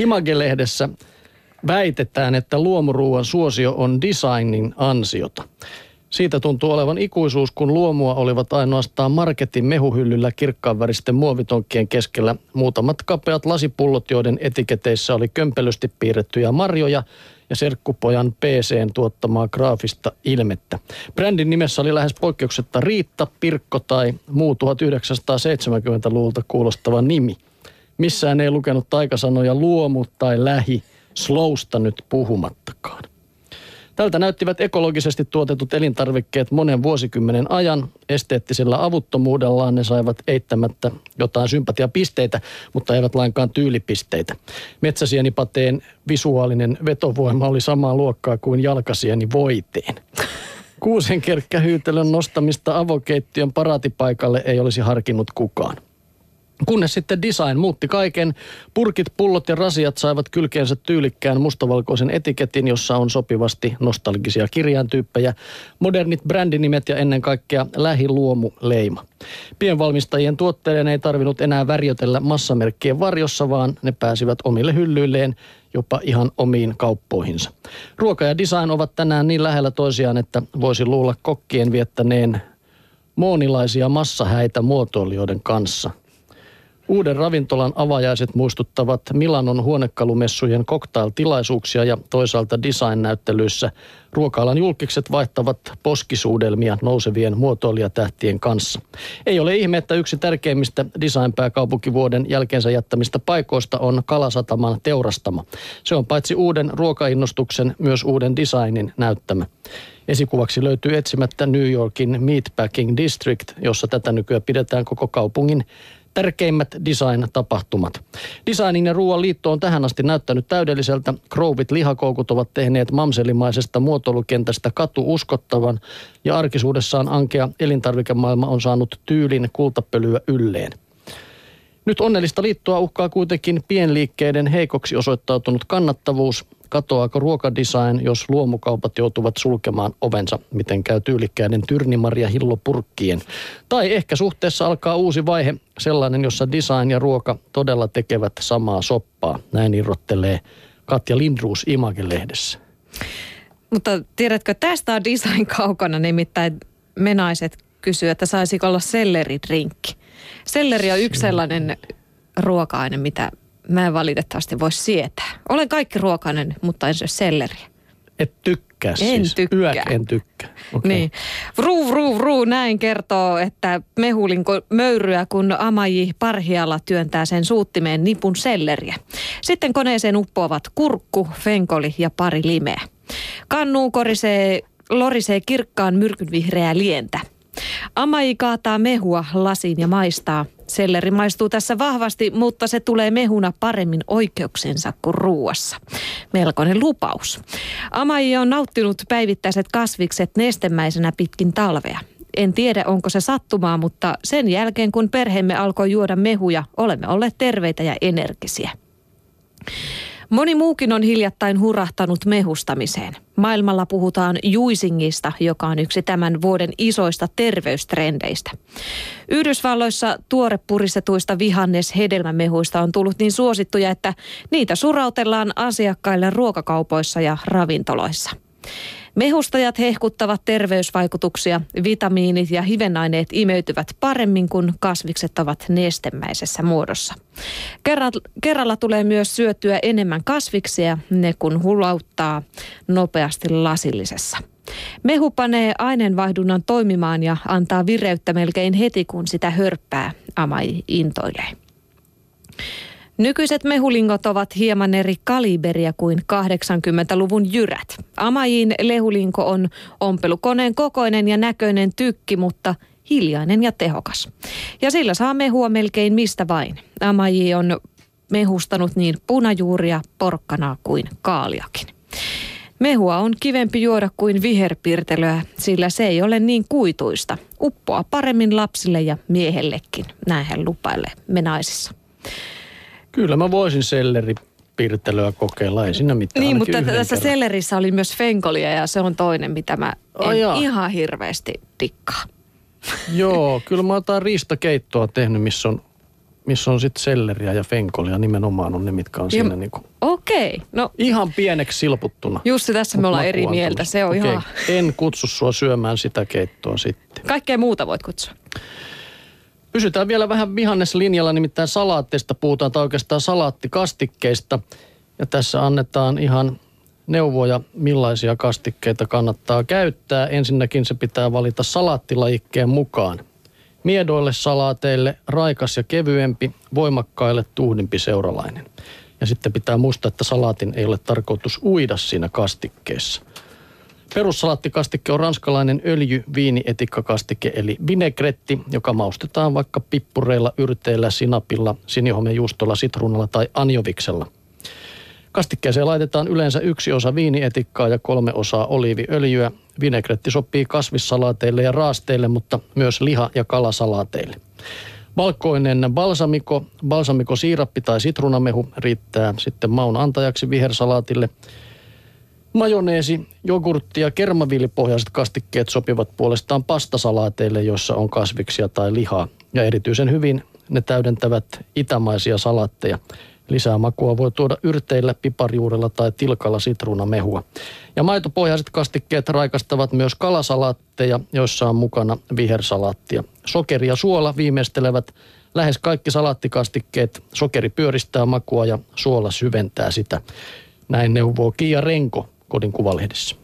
Image-lehdessä väitetään, että luomuruuan suosio on designin ansiota. Siitä tuntuu olevan ikuisuus, kun luomua olivat ainoastaan marketin mehuhyllyllä kirkkaanväristen muovitonkkien keskellä muutamat kapeat lasipullot, joiden etiketeissä oli kömpelösti piirrettyjä marjoja ja serkkupojan PCn tuottamaa graafista ilmettä. Brändin nimessä oli lähes poikkeuksetta Riitta, Pirkko tai muu 1970-luvulta kuulostava nimi. Missään ei lukenut taikasanoja luomu tai lähi, slowsta nyt puhumattakaan. Tältä näyttivät ekologisesti tuotetut elintarvikkeet monen vuosikymmenen ajan. Esteettisellä avuttomuudellaan ne saivat eittämättä jotain sympatiapisteitä, mutta eivät lainkaan tyylipisteitä. Metsäsienipateen visuaalinen vetovoima oli samaa luokkaa kuin jalkasieni voiteen. Kuusenkerkkähyytelön nostamista avokeittiön paraatipaikalle ei olisi harkinnut kukaan. Kunnes sitten design muutti kaiken. Purkit, pullot ja rasiat saivat kylkeensä tyylikkään mustavalkoisen etiketin, jossa on sopivasti nostalgisia kirjaintyyppejä, modernit brändinimet ja ennen kaikkea lähiluomu-leima. Pienvalmistajien tuotteiden ei tarvinnut enää värjötellä massamerkkien varjossa, vaan ne pääsivät omille hyllyilleen jopa ihan omiin kauppoihinsa. Ruoka ja design ovat tänään niin lähellä toisiaan, että voisi luulla kokkien viettäneen moonilaisia massahäitä muotoilijoiden kanssa – Uuden ravintolan avajaiset muistuttavat Milanon huonekalumessujen cocktail-tilaisuuksia ja toisaalta design-näyttelyissä ruokaalan julkikset vaihtavat poskisuudelmia nousevien muotoilijatähtien kanssa. Ei ole ihme, että yksi tärkeimmistä design-pääkaupunkivuoden jälkeensä jättämistä paikoista on Kalasataman teurastama. Se on paitsi uuden ruokainnostuksen myös uuden designin näyttämä. Esikuvaksi löytyy etsimättä New Yorkin Meatpacking District, jossa tätä nykyään pidetään koko kaupungin tärkeimmät design-tapahtumat. Designin ja ruoan liitto on tähän asti näyttänyt täydelliseltä. Krouvit lihakoukut ovat tehneet mamselimaisesta muotoilukentästä katu uskottavan ja arkisuudessaan ankea elintarvikemaailma on saanut tyylin kultapölyä ylleen. Nyt onnellista liittoa uhkaa kuitenkin pienliikkeiden heikoksi osoittautunut kannattavuus. Katoaako ruokadesign, jos luomukaupat joutuvat sulkemaan ovensa, miten käy tyylikkäiden Tyrnimaria Hillo-purkkien. Tai ehkä suhteessa alkaa uusi vaihe, sellainen, jossa design ja ruoka todella tekevät samaa soppaa. Näin irrottelee Katja Lindruus Image-lehdessä. Mutta tiedätkö, tästä on design kaukana, nimittäin menaiset kysyy, että saisiko olla selleridrinkki. Selleri on yksi sellainen ruoka-aine, mitä mä en valitettavasti voi sietää. Olen kaikki ruokainen, mutta en syö selleriä. Et tykkää En siis. tykkää. Yök en tykkää. Okay. Niin. Vruu, vruu, vruu, näin kertoo, että mehulinko möyryä, kun Amaji Parhiala työntää sen suuttimeen nipun selleriä. Sitten koneeseen uppoavat kurkku, fenkoli ja pari limeä. Kannuun korisee, lorisee kirkkaan myrkynvihreää lientä. Amaji kaataa mehua lasiin ja maistaa. Selleri maistuu tässä vahvasti, mutta se tulee mehuna paremmin oikeuksensa kuin ruuassa. Melkoinen lupaus. Amaji on nauttinut päivittäiset kasvikset nestemäisenä pitkin talvea. En tiedä, onko se sattumaa, mutta sen jälkeen kun perheemme alkoi juoda mehuja, olemme olleet terveitä ja energisiä. Moni muukin on hiljattain hurahtanut mehustamiseen. Maailmalla puhutaan juisingista, joka on yksi tämän vuoden isoista terveystrendeistä. Yhdysvalloissa tuore puristetuista vihannes hedelmämehuista on tullut niin suosittuja, että niitä surautellaan asiakkaille ruokakaupoissa ja ravintoloissa. Mehustajat hehkuttavat terveysvaikutuksia, vitamiinit ja hivenaineet imeytyvät paremmin, kun kasvikset ovat nestemäisessä muodossa. Kerralla, tulee myös syötyä enemmän kasviksia, ne kun hulauttaa nopeasti lasillisessa. Mehu panee aineenvaihdunnan toimimaan ja antaa vireyttä melkein heti, kun sitä hörppää, Amai intoilee. Nykyiset mehulingot ovat hieman eri kaliberia kuin 80-luvun jyrät. Amajiin lehulinko on ompelukoneen kokoinen ja näköinen tykki, mutta hiljainen ja tehokas. Ja sillä saa mehua melkein mistä vain. Amaji on mehustanut niin punajuuria, porkkanaa kuin kaaliakin. Mehua on kivempi juoda kuin viherpirtelöä, sillä se ei ole niin kuituista. Uppoa paremmin lapsille ja miehellekin, näin hän lupailee me naisissa. Kyllä mä voisin selleripirtelöä kokeilla, ei siinä mitään. Niin, mutta tässä kerran. sellerissä oli myös fenkolia ja se on toinen, mitä mä en jaa. ihan hirveästi dikkaa. Joo, kyllä mä oon jotain riistakeittoa tehnyt, missä on, missä on sitten selleriä ja fenkolia nimenomaan on ne, mitkä on siinä niin kuin Okei, no ihan pieneksi silputtuna. Jussi, tässä me ollaan eri mieltä. Se on Okei, ihan, En kutsu sua syömään sitä keittoa sitten. kaikkea muuta voit kutsua. Pysytään vielä vähän vihanneslinjalla, nimittäin salaatteista puhutaan, tai oikeastaan salaattikastikkeista. Ja tässä annetaan ihan neuvoja, millaisia kastikkeita kannattaa käyttää. Ensinnäkin se pitää valita salaattilajikkeen mukaan. Miedoille salaateille raikas ja kevyempi, voimakkaille tuhdimpi seuralainen. Ja sitten pitää muistaa, että salaatin ei ole tarkoitus uida siinä kastikkeessa. Perussalaattikastike on ranskalainen öljy viinietikkakastike eli vinegretti, joka maustetaan vaikka pippureilla, yrteillä, sinapilla, sinihomejuustolla, sitruunalla tai anjoviksella. Kastikkeeseen laitetaan yleensä yksi osa viinietikkaa ja kolme osaa oliiviöljyä. Vinegretti sopii kasvissalaateille ja raasteille, mutta myös liha- ja kalasalaateille. Valkoinen balsamiko, balsamiko siirappi tai sitruunamehu riittää sitten maun antajaksi vihersalaatille – Majoneesi, jogurtti ja kermaviilipohjaiset kastikkeet sopivat puolestaan pastasalaateille, joissa on kasviksia tai lihaa. Ja erityisen hyvin ne täydentävät itämaisia salaatteja. Lisää makua voi tuoda yrteillä, piparjuurella tai tilkalla sitruunamehua. Ja maitopohjaiset kastikkeet raikastavat myös kalasalaatteja, joissa on mukana vihersalaattia. Sokeri ja suola viimeistelevät lähes kaikki salaattikastikkeet. Sokeri pyöristää makua ja suola syventää sitä. Näin neuvoo Kiia Renko kodin kuvalehdessä.